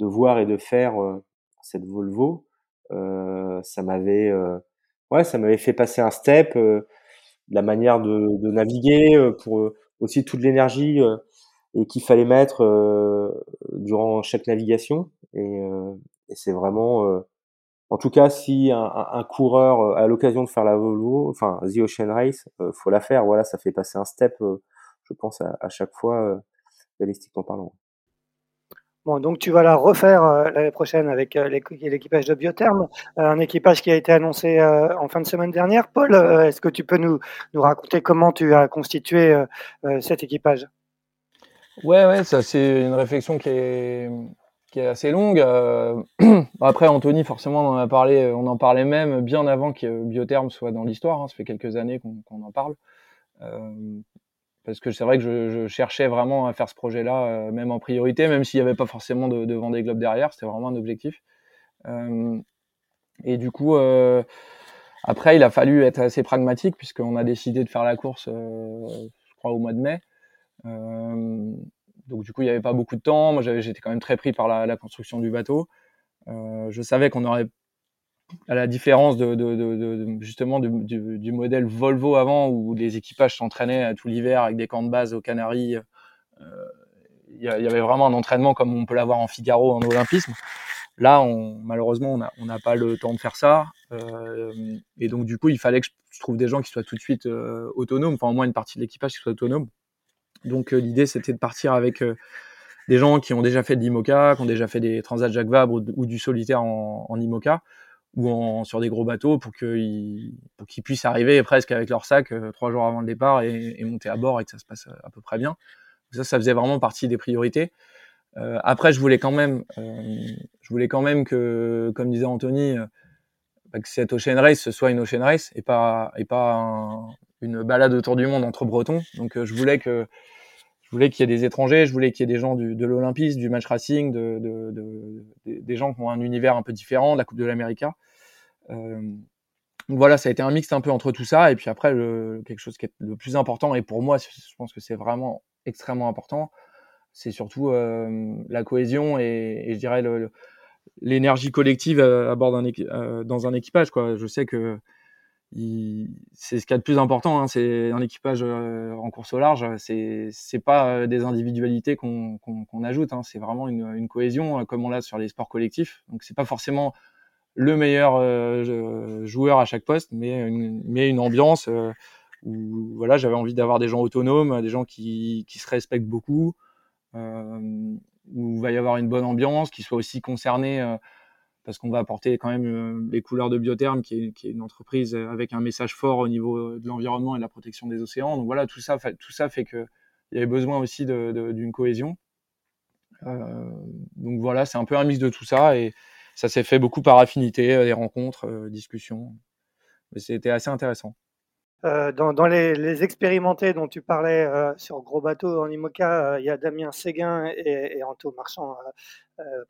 de voir et de faire euh, cette Volvo, euh, ça m'avait euh, ouais, ça m'avait fait passer un step, la manière de, de naviguer, pour aussi toute l'énergie et qu'il fallait mettre durant chaque navigation. Et, et c'est vraiment, en tout cas, si un, un, coureur a l'occasion de faire la Volvo, enfin The Ocean Race, faut la faire. Voilà, ça fait passer un step, je pense à, à chaque fois, balistiquement parlant. Bon, donc tu vas la refaire euh, l'année prochaine avec euh, l'équipage de Biotherme, euh, un équipage qui a été annoncé en fin de semaine dernière. Paul, est-ce que tu peux nous, raconter comment tu as constitué cet équipage? Ouais, ouais, ça c'est une réflexion qui est, qui est assez longue. après, Anthony, forcément, on en a parlé, on en parlait même bien avant que Biotherme soit dans l'histoire. Hein. ça fait quelques années qu'on en parle parce que c'est vrai que je, cherchais vraiment à faire ce projet-là, euh, même en priorité, même s'il n'y avait pas forcément de, Vendée Globe derrière, c'était vraiment un objectif. Euh, et du coup, euh, après, il a fallu être assez pragmatique puisqu'on a décidé de faire la course, je crois, au mois de mai. Donc du coup, il n'y avait pas beaucoup de temps. Moi, j'étais quand même très pris par la, la construction du bateau. je savais qu'on aurait à la différence de, justement du, modèle Volvo avant où les équipages s'entraînaient tout l'hiver avec des camps de base aux Canaries. Euh, il y, avait vraiment un entraînement comme on peut l'avoir en Figaro en olympisme. Là, malheureusement, on n'a pas le temps de faire ça. Euh, et donc, du coup, il fallait que je trouve des gens qui soient tout de suite euh, autonomes, enfin au moins une partie de l'équipage qui soit autonome. Donc, l'idée, c'était de partir avec des gens qui ont déjà fait de l'IMOCA, qui ont déjà fait des Transat Jacques Vabre ou, du solitaire en IMOCA ou en, sur des gros bateaux pour qu'ils puissent arriver presque avec leur sac euh, trois jours avant le départ et, et, monter à bord et que ça se passe euh, à peu près bien. ça, ça faisait vraiment partie des priorités. Euh, après, je voulais quand même, euh, je voulais quand même que, comme disait Anthony, euh, bah, que cette Ocean Race ce soit une Ocean Race et pas et pas un, une balade autour du monde entre Bretons. Donc, je voulais que je voulais qu'il y ait des étrangers, je voulais qu'il y ait des gens de l'Olympisme, du match racing, de, de, de, des gens qui ont un univers un peu différent, de la Coupe de l'Amérique. Euh, voilà, ça a été un mix un peu entre tout ça. Et puis après, quelque chose qui est le plus important, et pour moi, je pense que c'est vraiment extrêmement important, c'est surtout euh, la cohésion et, je dirais l'énergie collective à, à bord euh, dans un équipage. Je sais que c'est ce qu'il y a de plus important. Hein, c'est un équipage euh, en course au large. C'est c'est pas euh, des individualités qu'on ajoute. Hein, c'est vraiment une, cohésion euh, comme on l'a sur les sports collectifs. Donc c'est pas forcément le meilleur joueur à chaue poste, mais une, ambiance où voilà, j'avais envie d'avoir des gens autonomes, des gens qui, qui se respectent beaucoup, où il va y avoir une bonne ambiance, qui soient aussi concernés parce qu'on va apporter quand même les couleurs de Biotherm, qui est, une entreprise avec un message fort au niveau de l'environnement et de la protection des océans. Donc voilà, tout ça, tout ça fait qu'il y avait besoin aussi d'une cohésion. donc voilà, c'est un peu un mix de tout ça et ça s'est fait beaucoup par affinité, des rencontres, discussions. Mais c'était assez intéressant. Euh, dans, les, expérimentés dont tu parlais euh, sur Gros Bateau en IMOCA, euh, il y a Damien Séguin et, et Anto Marchand euh,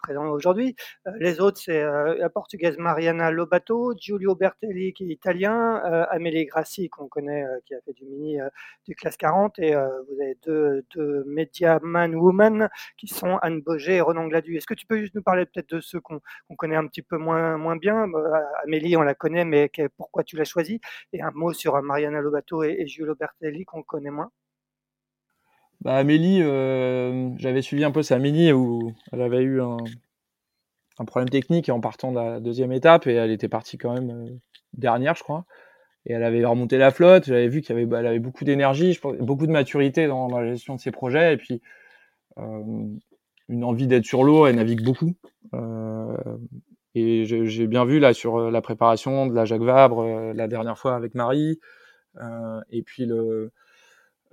présent aujourd'hui. Euh, les autres, c'est euh, la portugaise Mariana Lobato, Giulio Bertelli qui est italien, Amélie Grassi qu'on connaît qui a fait du mini du classe 40 et vous avez deux, deux media man woman qui sont Anne Boger et Ronan Gladu. Est-ce que tu peux juste nous parler peut-être de ceux qu'on connaît un petit peu moins, moins bien? Amélie, on la connaît, mais pourquoi tu l'as choisi Et un mot sur Mariana Lobato et Giulio Bertelli qu'on connaît moins bah, Amélie, euh, j'avais suivi un peu sa mini où elle avait eu un, un, problème technique en partant de la deuxième étape et elle était partie quand même euh, dernière, je crois. Et elle avait remonté la flotte. J'avais vu qu'elle avait, bah, avait beaucoup d'énergie, beaucoup de maturité dans, dans, la gestion de ses projets et puis euh, une envie d'être sur l'eau. Elle navigue beaucoup. Euh, et j'ai bien vu là sur euh, la préparation de la Jacques Vabre la dernière fois avec Marie. et puis le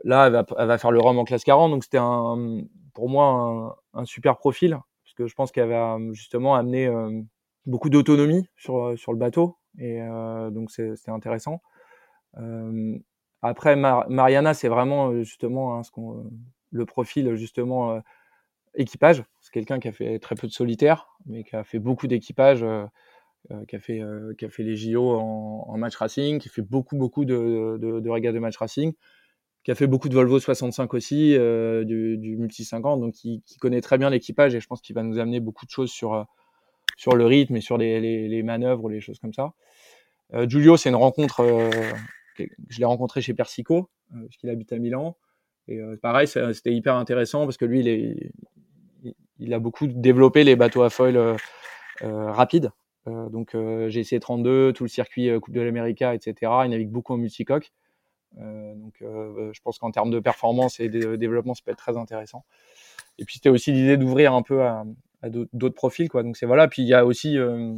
Là, elle va, elle va faire le Rhum en classe 40, donc c'était un, pour moi un, un, super profil, parce que je pense qu'elle va justement amener euh, beaucoup d'autonomie sur, sur le bateau, et euh, donc c'était intéressant. Euh, après, Mariana, c'est vraiment justement hein, ce qu'on, le profil justement équipage. C'est quelqu'un qui a fait très peu de solitaire, mais qui a fait beaucoup d'équipage, qui a fait qui a fait les JO en, en, match racing, qui fait beaucoup beaucoup de, de, de de match racing qui a fait beaucoup de Volvo 65 aussi, euh, du, Multi 50, donc qui, connaît très bien l'équipage et je pense qu'il va nous amener beaucoup de choses sur, euh, sur le rythme et sur les, les, manœuvres, les choses comme ça. Euh, Giulio, c'est une rencontre, euh, je l'ai rencontré chez Persico, euh, puisqu'il habite à Milan. Et pareil, c'était hyper intéressant parce que lui, il, est, il a beaucoup développé les bateaux à foil rapides. donc j'ai essayé 32, tout le circuit Coupe de l'América, etc. Il navigue beaucoup en multicoque. Euh, donc, euh, je pense qu'en termes de performance et de développement, ça peut être très intéressant. Et puis, c'était aussi l'idée d'ouvrir un peu à, à d'autres profils, quoi. Donc, c'est voilà. Puis, il y a aussi, euh,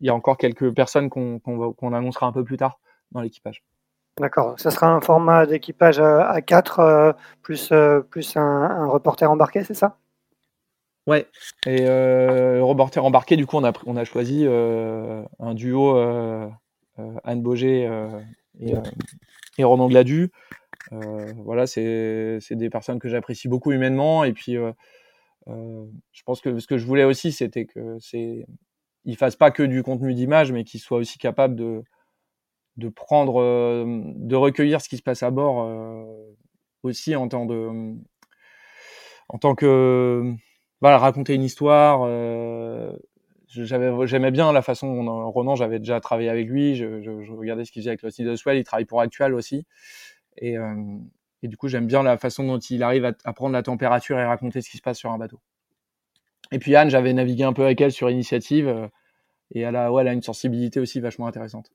il y a encore quelques personnes qu'on qu'on annoncera un peu plus tard dans l'équipage. D'accord. Ça sera un format d'équipage à 4 plus, plus un, un, reporter embarqué, c'est ça? Ouais. Et euh, reporter embarqué, du coup, on a, on a choisi euh, un duo euh, Anne Boger et, et Ronan Gladu. Euh, voilà, c'est des personnes que j'apprécie beaucoup humainement. Et puis, euh, euh, je pense que ce que je voulais aussi, c'était que c'est ils fassent pas que du contenu d'image, mais qu'ils soient aussi capables de de prendre, de recueillir ce qui se passe à bord aussi en tant de en tant que voilà raconter une histoire j'avais j'aimais bien la façon dont Ronan j'avais déjà travaillé avec lui je, regardais ce qu'il faisait avec Lost in Swell il travaille pour Actual aussi. Et, euh, et du coup j'aime bien la façon dont il arrive à, à, prendre la température et raconter ce qui se passe sur un bateau. Et puis Anne j'avais navigué un peu avec elle sur initiative euh, et elle a ouais elle a une sensibilité aussi vachement intéressante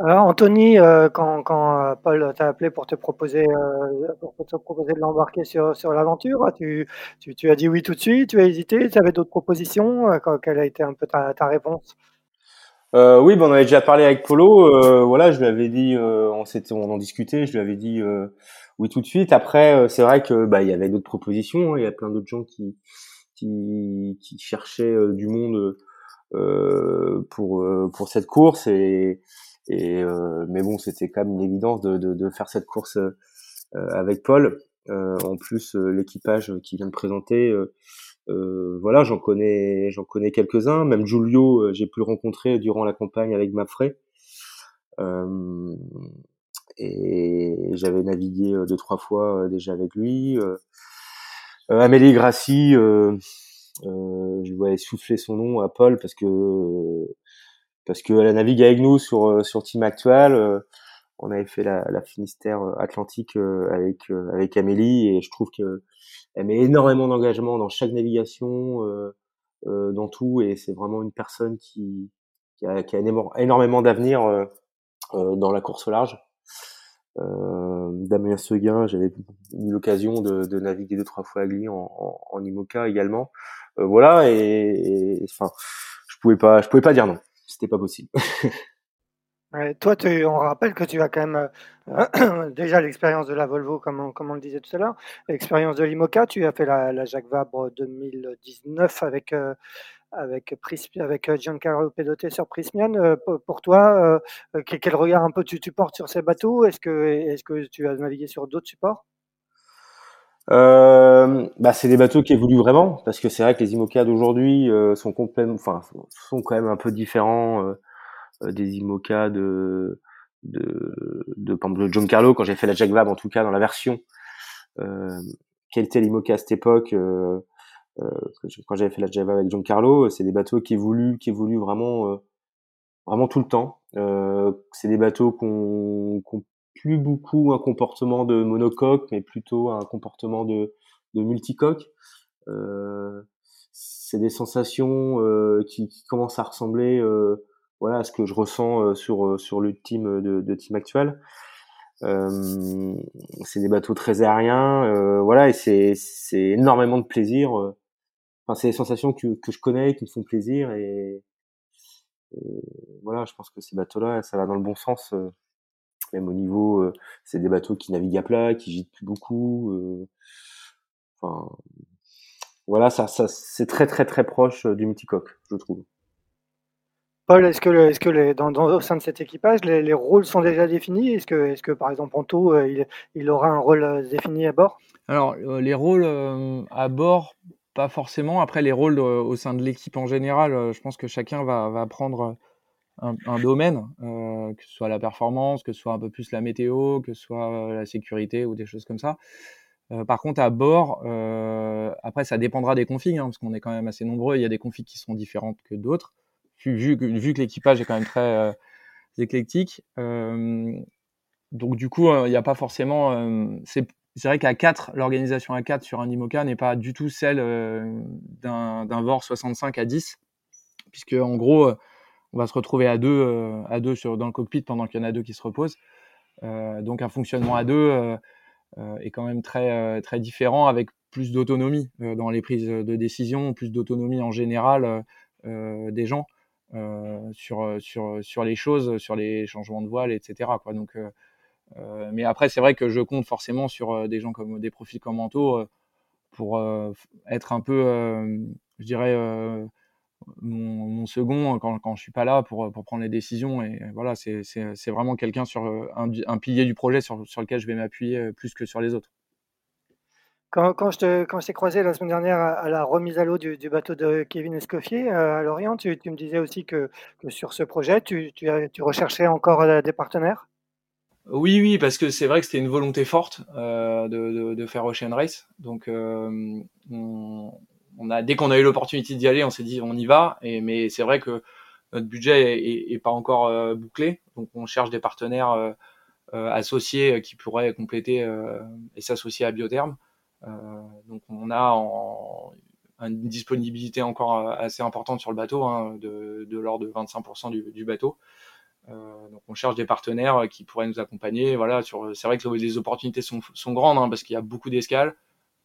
euh, Anthony, euh, quand, quand euh, Paul t'a appelé pour te proposer, euh, pour te proposer de l'embarquer sur, sur l'aventure, tu, tu, tu, as dit oui tout de suite, tu as hésité, tu avais d'autres propositions, euh, quelle a été un peu ta, ta réponse? Oui, ben on avait déjà parlé avec Polo, voilà, je lui avais dit, on, on en discutait, je lui avais dit oui tout de suite. Après, c'est vrai que bah, il y avait d'autres propositions, hein, il y a plein d'autres gens qui, qui, qui cherchaient du monde pour, pour cette course et et euh, mais bon, c'était quand même une évidence de, de, de faire cette course euh, avec Paul. Euh, en plus, l'équipage qui vient de présenter, voilà, j'en connais, j'en connais quelques-uns. Même Giulio, j'ai pu le rencontrer durant la campagne avec Mapfre. et j'avais navigué deux trois fois déjà avec lui. Amélie Grassi, euh, euh, je voyais souffler son nom à Paul parce que parce qu'elle a navigué avec nous sur euh, sur Team Actual. Euh, on avait fait la, la Finistère euh, Atlantique avec avec Amélie et je trouve que elle met énormément d'engagement dans chaque navigation, dans tout et c'est vraiment une personne qui qui a, qui a énormément d'avenir dans la course au large. Euh, Damien Seguin, j'avais eu l'occasion de, de, naviguer deux trois fois avec lui en, en, en IMOCA également. Euh, voilà et, et, enfin, pouvais pas, je pouvais pas dire non. C'était pas possible. toi, tu, on rappelle que tu as quand même euh, déjà l'expérience de la Volvo, comme on, le disait tout à l'heure, l'expérience de l'IMOCA. Tu as fait la, la Jacques Vabre 2019 avec, euh, avec, avec Giancarlo Pedote sur Prismian. Euh, pour toi, quel regard un peu tu, portes sur ces bateaux? Est-ce que, est que tu as navigué sur d'autres supports? Bah, c'est des bateaux qui évoluent vraiment parce que c'est vrai que les IMOCA d'aujourd'hui sont complètement, enfin, sont quand même un peu différents euh, des IMOCA de de, de, de John Carlo quand j'ai fait la Jack Vab en tout cas dans la version euh, quel était l'IMOCA à cette époque euh, euh, quand j'avais fait la Jack Vab avec John Carlo c'est des bateaux qui évoluent qui évoluent vraiment euh, vraiment tout le temps. Euh, c'est des bateaux qu'on qu plus beaucoup un comportement de monocoque mais plutôt un comportement de, de multicoque c'est des sensations qui, qui, commencent à ressembler voilà ce que je ressens euh, sur euh, sur le team de, team actuel. Euh, c'est des bateaux très aériens, euh, voilà, et c'est c'est énormément de plaisir. Enfin, c'est des sensations que que je connais, qui me font plaisir, et, voilà, je pense que ces bateaux-là, ça va dans le bon sens. Même au niveau, c'est des bateaux qui naviguent à plat, qui gîtent plus beaucoup. enfin, voilà, ça, ça c'est très très très proche du multicoque, je trouve. Paul, est-ce que, est-ce que les, dans, au sein de cet équipage, les, les rôles sont déjà définis? Est-ce que, est-ce que, par exemple, Anto, il, il, aura un rôle défini à bord? Alors, euh, les rôles à bord, pas forcément. Après, les rôles au sein de l'équipe en général, je pense que chacun va, va prendre un, domaine, euh, que ce soit la performance, que ce soit un peu plus la météo, que ce soit la sécurité ou des choses comme ça. Euh, par contre, à bord, euh, après, ça dépendra des configs, hein, parce qu'on est quand même assez nombreux. Il y a des configs qui sont différentes que d'autres vu, vu, que l'équipage est quand même très euh, éclectique. Euh, donc du coup, il n'y a pas forcément. Euh, c'est vrai qu'à 4, l'organisation à 4 sur un IMOCA n'est pas du tout celle d'un VOR 65 à 10, puisque en gros, on va se retrouver à deux, à deux dans le cockpit pendant qu'il y en a deux qui se reposent. donc un fonctionnement à deux est quand même très, très différent avec plus d'autonomie dans les prises de décision, plus d'autonomie en général des gens. Euh, sur, euh, sur, sur les choses, sur les changements de voile, etc. Donc, euh, mais après, c'est vrai que je compte forcément sur des gens comme des profils comme Manto pour être un peu, je dirais, mon, mon, second quand, quand je suis pas là pour, pour prendre les décisions. Et voilà, c'est vraiment quelqu'un sur un, un, pilier du projet sur, sur lequel je vais m'appuyer plus que sur les autres. Quand, quand, je te, quand je t'ai croisé la semaine dernière à, la remise à l'eau du, du, bateau de Kevin Escoffier euh, à Lorient, tu, tu, me disais aussi que, que sur ce projet, tu, tu, tu recherchais encore euh, des partenaires? Oui, oui, parce que c'est vrai que c'était une volonté forte euh, de, de, de, faire Ocean Race. Donc, euh, on, on, a, dès qu'on a eu l'opportunité d'y aller, on s'est dit on y va. Mais c'est vrai que notre budget est, pas encore euh, bouclé. Donc, on cherche des partenaires euh, associés qui pourraient compléter et s'associer à Biotherme. Euh, donc on a une disponibilité encore assez importante sur le bateau, hein, de, l'ordre de 25% du, bateau. Euh, donc on cherche des partenaires qui pourraient nous accompagner. Voilà, sur, c'est vrai que les opportunités sont, sont grandes hein, parce qu'il y a beaucoup d'escales.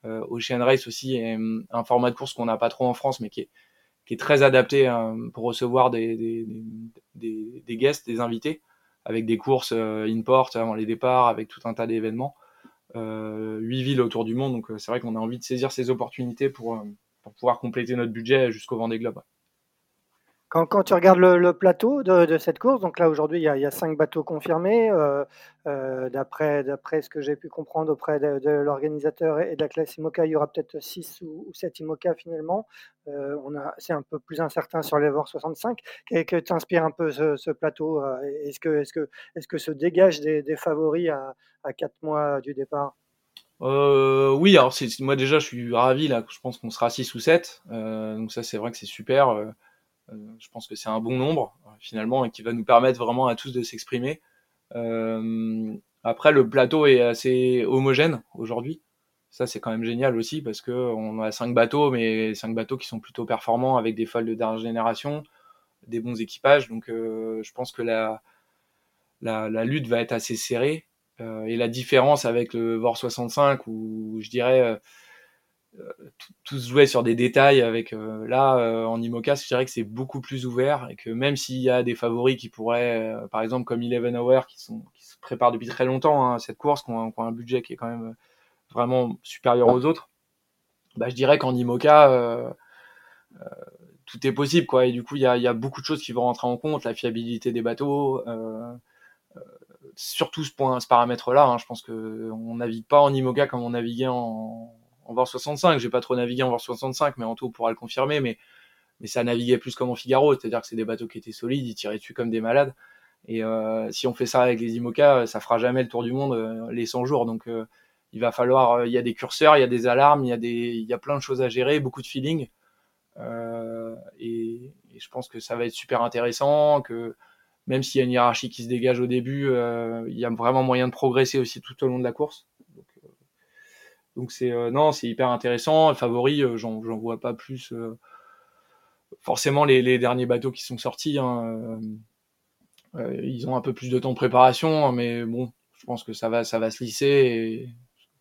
Euh, Ocean Race aussi est un format de course qu'on n'a pas trop en France, mais qui est, très adapté hein, pour recevoir des, guests, des invités, avec des courses euh, in-port avant les départs, avec tout un tas d'événements euh, 8 villes autour du monde. Donc c'est vrai qu'on a envie de saisir ces opportunités pour, euh, pour pouvoir compléter notre budget jusqu'au Vendée Globe. Quand, tu regardes le, plateau de, cette course, donc là aujourd'hui il, y, a cinq bateaux confirmés. Euh, euh, D'après ce que j'ai pu comprendre auprès de, l'organisateur et de la classe IMOCA, il y aura peut-être 6 ou, 7 IMOCA finalement. Euh, C'est un peu plus incertain sur les VOR 65. Qu'est-ce que t'inspire un peu ce, plateau Est-ce que, se dégage des, favoris à, 4 mois du départ? Oui, alors moi déjà je suis ravi là, je pense qu'on sera 6 ou 7. Euh, donc ça c'est vrai que c'est super. Euh, euh, je pense que c'est un bon nombre finalement et qui va nous permettre vraiment à tous de s'exprimer. Euh, après, le plateau est assez homogène aujourd'hui. Ça, c'est quand même génial aussi parce que on a cinq bateaux, mais cinq bateaux qui sont plutôt performants avec des folles de dernière génération, des bons équipages. Donc, euh, je pense que la, la, la, lutte va être assez serrée. Euh, et la différence avec le VOR 65, où je dirais tout, se jouait sur des détails. Avec là, en IMOCA, je dirais que c'est beaucoup plus ouvert et que même s'il y a des favoris qui pourraient, par exemple comme Eleven Hour, qui sont qui se préparent depuis très longtemps hein, cette course, qui ont, un budget qui est quand même vraiment supérieur aux autres, bah, je dirais qu'en IMOCA tout est possible quoi et du coup il y a, y a, beaucoup de choses qui vont rentrer en compte la fiabilité des bateaux euh, euh, surtout ce point ce paramètre là hein, je pense que on navigue pas en IMOCA comme on naviguait en en VOR 65 j'ai pas trop navigué en VOR 65 mais Anto pourra le confirmer mais mais ça naviguait plus comme en Figaro. C'est à dire que c'est des bateaux qui étaient solides ils tiraient dessus comme des malades. Et euh, si on fait ça avec les IMOCA ça fera jamais le tour du monde euh, les 100 jours. Donc euh, il va falloir il y a des curseurs il y a des alarmes il y a y a plein de choses à gérer beaucoup de feeling. Euh, et, et, je pense que ça va être super intéressant, que même s'il y a une hiérarchie qui se dégage au début, euh, il y a vraiment moyen de progresser aussi tout au long de la course. Donc, euh, c'est non, c'est hyper intéressant. Favori, j'en vois pas plus. forcément, les, derniers bateaux qui sont sortis, hein, ils ont un peu plus de temps de préparation, mais bon, je pense que ça va, se lisser.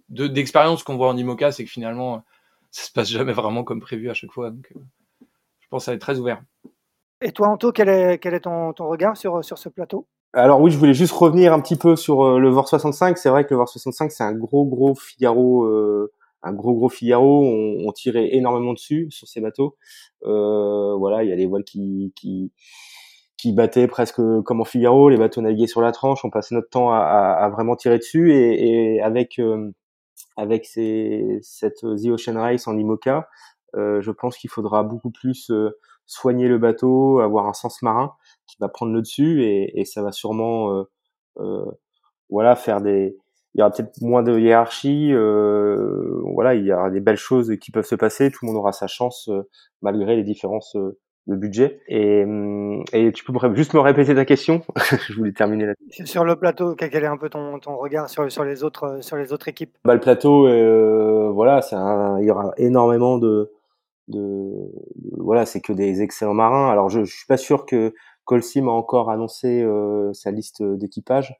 D'expérience qu'on voit en IMOCA, c'est que finalement, ça se passe jamais vraiment comme prévu à chaque fois. Donc, euh, je pense que ça va être très ouvert. Et toi, Anto, quel est, ton, regard sur ce plateau? Alors oui, je voulais juste revenir un petit peu sur euh, le VOR 65. C'est vrai que le VOR 65, c'est un gros gros Figaro, euh, un gros gros Figaro. On, on, tirait énormément dessus sur ces bateaux. Euh, voilà, il y a les voiles qui, qui qui battaient presque comme en Figaro. Les bateaux naviguaient sur la tranche. On passait notre temps à, à, à vraiment tirer dessus et, et avec euh, avec ces, cette The Ocean Race en IMOCA, euh, je pense qu'il faudra beaucoup plus euh, soigner le bateau, avoir un sens marin qui va prendre le dessus et, et ça va sûrement euh, euh voilà faire des il y aura peut-être moins de hiérarchie euh, voilà il y aura des belles choses qui peuvent se passer tout le monde aura sa chance malgré les différences le budget. Et, hum, et tu peux juste me répéter ta question? Je voulais terminer là. Sur le plateau, quel est un peu ton, ton regard sur, sur, les autres, sur les autres équipes? Bah, Le plateau, euh, voilà, il y aura énormément de, de, voilà, c'est que des excellents marins. Alors je, je suis pas sûr que Colsim a encore annoncé euh, sa liste d'équipage.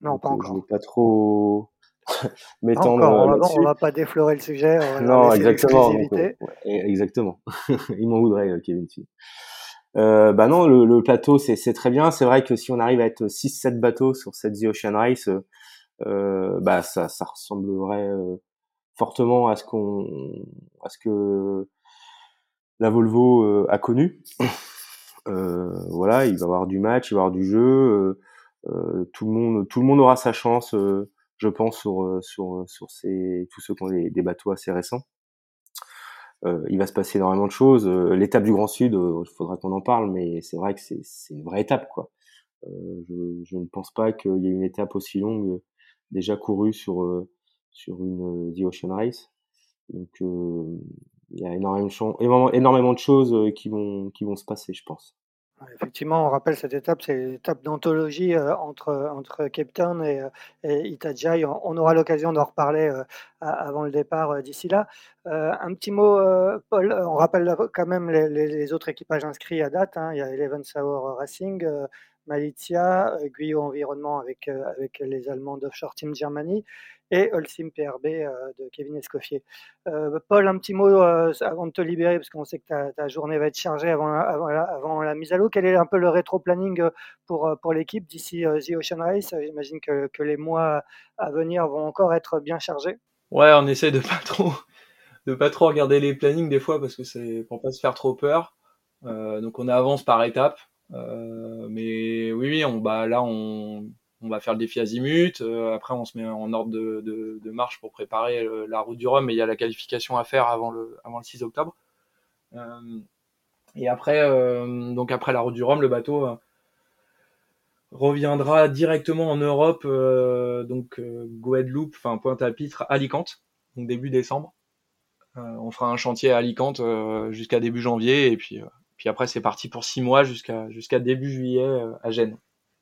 Non, pas euh, encore. Je vais pas trop m'étendre on, va, on va pas déflorer le sujet. non, exactement. Donc, ouais, exactement. Il m'en voudrait, euh, Kevin. Euh, bah non, le, le plateau, c'est très bien. C'est vrai que si on arrive à être 6-7 bateaux sur cette The Ocean Race, euh, bah ça, ça ressemblerait euh, fortement à ce qu'on, à ce que la Volvo euh, a connu. Euh, voilà, il va avoir du match, il va avoir du jeu. tout le monde, tout le monde aura sa chance je pense, sur, euh, sur, euh, sur ces, tous ceux qui ont des, des bateaux assez récents. Euh, il va se passer énormément de choses. Euh, l'étape du Grand Sud, il faudra qu'on en parle, mais c'est vrai que c'est une vraie étape. quoi. Je, je, ne pense pas qu'il y ait une étape aussi longue déjà courue sur, sur une The Ocean Race. Donc il y a énormément, de choses qui vont, qui vont se passer, je pense. Effectivement, on rappelle cette étape, c'est l'étape d'anthologie euh, entre, entre Cape Town et, euh, et. On, aura l'occasion d'en reparler euh, avant le départ d'ici là. un petit mot, Paul, on rappelle quand même les, autres équipages inscrits à date. Hein. Il y a Eleven Sauer Racing, Malizia, Guyot Environnement avec, avec les Allemands d'Offshore Team Germany et Holcim PRB de Kevin Escoffier. Paul, un petit mot avant de te libérer, parce qu'on sait que ta, journée va être chargée avant, la, mise à l'eau. Quel est un peu le rétro-planning pour, l'équipe d'ici The Ocean Race? J'imagine que, les mois à venir vont encore être bien chargés. Ouais, on essaie de pas trop de pas trop regarder les plannings des fois parce que c'est pour pas se faire trop peur. Euh, donc on avance par étapes. Euh, mais oui, oui, on, bah, là, on, on va faire le défi azimut. Euh, après, on se met en ordre de, marche pour préparer le, la route du Rhum. Mais il y a la qualification à faire avant le, avant le 6 octobre. Euh, et après, euh, donc après la route du Rhum, le bateau euh, reviendra directement en Europe, donc Guadeloupe, enfin Pointe-à-Pitre, Alicante, donc début décembre. on fera un chantier à Alicante jusqu'à début janvier et puis après, c'est parti pour six mois jusqu'à début juillet euh, à Gênes.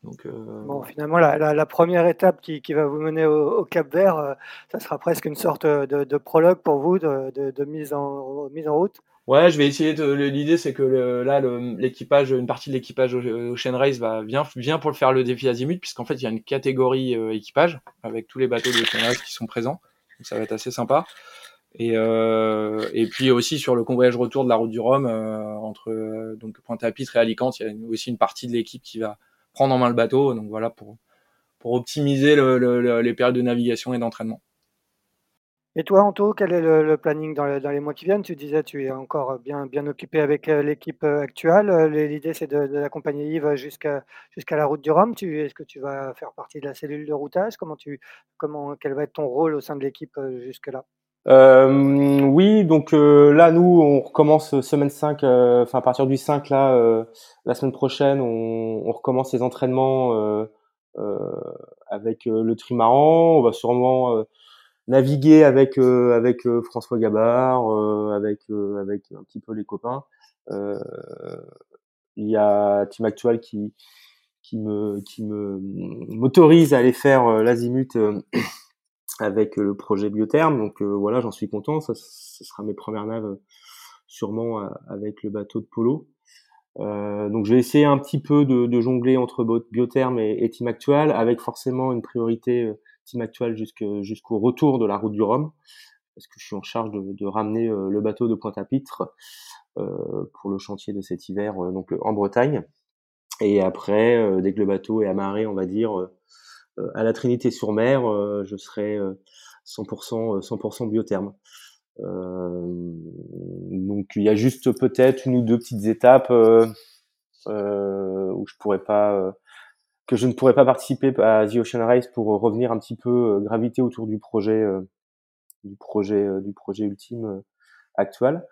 Donc, euh... bon, finalement, la, la, la, première étape qui, qui, va vous mener au, au Cap Vert, euh, ça sera presque une sorte de, de prologue pour vous, de, de, de, mise, en, mise en route. Ouais, je vais essayer de. L'idée, c'est que le, là, l'équipage, une partie de l'équipage Ocean Race va vient, vient pour le faire le défi Azimut, puisqu'en fait, il y a une catégorie euh, équipage avec tous les bateaux de Ocean Race qui sont présents. Donc, ça va être assez sympa. Et, et puis aussi sur le convoyage retour de la route du Rhum entre donc Pointe-à-Pitre et Alicante, il y a aussi une partie de l'équipe qui va prendre en main le bateau. Donc voilà pour optimiser le, les périodes de navigation et d'entraînement. Et toi, Anto, quel est le, planning dans, les mois qui viennent? Tu disais tu es encore bien, occupé avec euh, l'équipe euh, actuelle. Euh, l'idée, c'est de, d'accompagner Yves jusqu'à jusqu'à la route du Rhum. est-ce que tu vas faire partie de la cellule de routage? Comment tu, comment, Quel va être ton rôle au sein de l'équipe jusque-là? Oui, donc là, nous, on recommence semaine 5, enfin à partir du 5, là, la semaine prochaine, on, on, recommence les entraînements avec le trimaran. On va sûrement naviguer avec euh, avec euh, François Gabard, euh, avec avec un petit peu les copains. il y a Team Actual qui qui me qui me m'autorise à aller faire l'azimut avec le projet Biotherme. Donc voilà, j'en suis content. Ça, ce sera mes premières naves sûrement avec le bateau de polo. Euh, donc je vais essayer un petit peu de, jongler entre Biotherme et, Team Actual, avec forcément une priorité team actuel jusqu'au retour de la route du Rhum, parce que je suis en charge de, ramener euh, le bateau de Pointe-à-Pitre euh, pour le chantier de cet hiver, euh, donc en Bretagne. Et après, dès que le bateau est amarré, on va dire, à la Trinité-sur-Mer, je serai 100%, 100% biotherme. donc il y a juste peut-être une ou deux petites étapes où je pourrais pas que je ne pourrais pas participer à The Ocean Race pour revenir un petit peu euh, graviter autour du projet euh, du projet euh, du projet ultime actuel.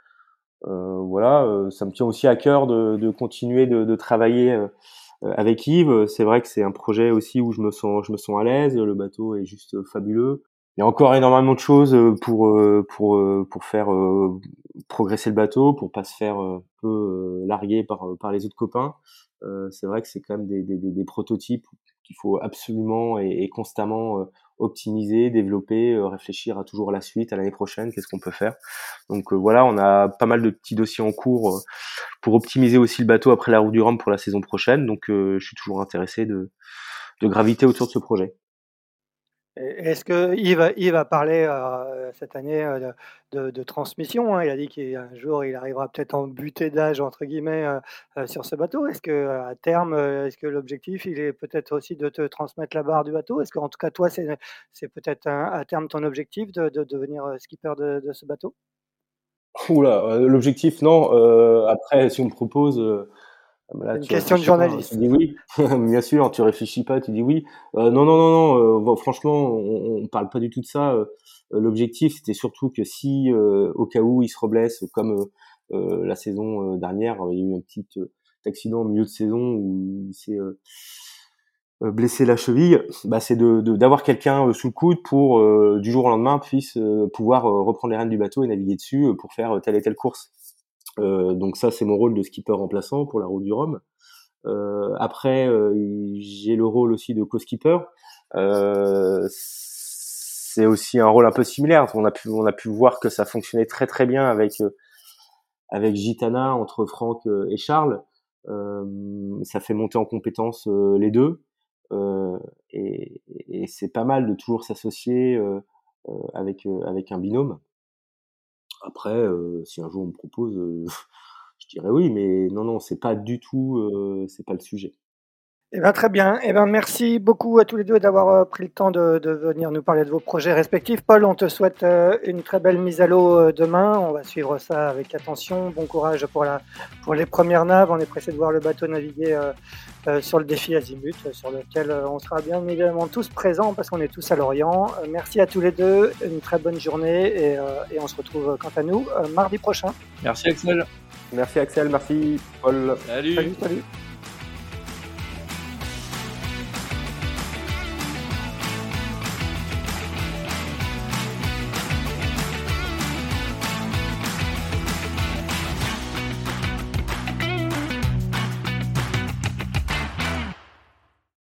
voilà, ça me tient aussi à cœur de, de continuer de, de travailler avec Yves. C'est vrai que c'est un projet aussi où je me sens je me sens à l'aise. Le bateau est juste fabuleux. Il y a encore énormément de choses pour pour pour faire progresser le bateau, pour pas se faire un peu larguer par par les autres copains. Euh, c'est vrai que c'est quand même des, des, des prototypes qu'il faut absolument et, constamment euh, optimiser, développer, euh, réfléchir à toujours la suite, à l'année prochaine, qu'est-ce qu'on peut faire. Donc voilà, on a pas mal de petits dossiers en cours pour optimiser aussi le bateau après la route du Rhum pour la saison prochaine. Donc je suis toujours intéressé de, de graviter autour de ce projet. Est-ce que Yves, Yves a parlé euh, cette année euh, de, transmission hein? Il a dit qu'un jour il arrivera peut-être en butée d'âge entre guillemets euh, sur ce bateau. Est-ce que à terme, est-ce que l'objectif il est peut-être aussi de te transmettre la barre du bateau? Est-ce qu'en tout cas toi c'est, c'est peut-être à terme ton objectif de, devenir skipper de, de, ce bateau? Oula, l'objectif non. après si on me propose une question de journaliste. Tu dis oui, bien sûr, tu réfléchis pas, tu dis oui. Euh, non, non, non, non. Euh, franchement, on, on parle pas du tout de ça. Euh, l'objectif, c'était surtout que si, au cas où, il se reblesse, comme la saison dernière, il y a eu un petit accident au milieu de saison où il s'est blessé la cheville, bah, c'est de, d'avoir quelqu'un sous le coude pour du jour au lendemain puisse pouvoir reprendre les rênes du bateau et naviguer dessus pour faire telle et telle course. Euh, donc ça, c'est mon rôle de skipper remplaçant pour la route du Rhum. Euh, après, euh, j'ai le rôle aussi de co-skipper. c'est aussi un rôle un peu similaire. On a pu, on a pu voir que ça fonctionnait très très bien avec avec Gitana entre Franck et Charles. ça fait monter en compétence les deux. et, et c'est pas mal de toujours s'associer avec avec un binôme. Après, euh, si un jour on me propose, euh, je dirais oui, mais non, non, c'est pas du tout, euh, c'est pas le sujet. Eh ben, très bien. Eh ben, merci beaucoup à tous les deux d'avoir pris le temps de, venir nous parler de vos projets respectifs. Paul, on te souhaite une très belle mise à l'eau demain. On va suivre ça avec attention. Bon courage pour, la, pour les premières naves. On est pressé de voir le bateau naviguer euh, sur le défi Azimut, euh, sur lequel euh, on sera bien évidemment tous présents parce qu'on est tous à Lorient. merci à tous les deux, une très bonne journée et, et on se retrouve quant à nous mardi prochain. Merci Axel. Merci Axel, merci Paul. salut. salut.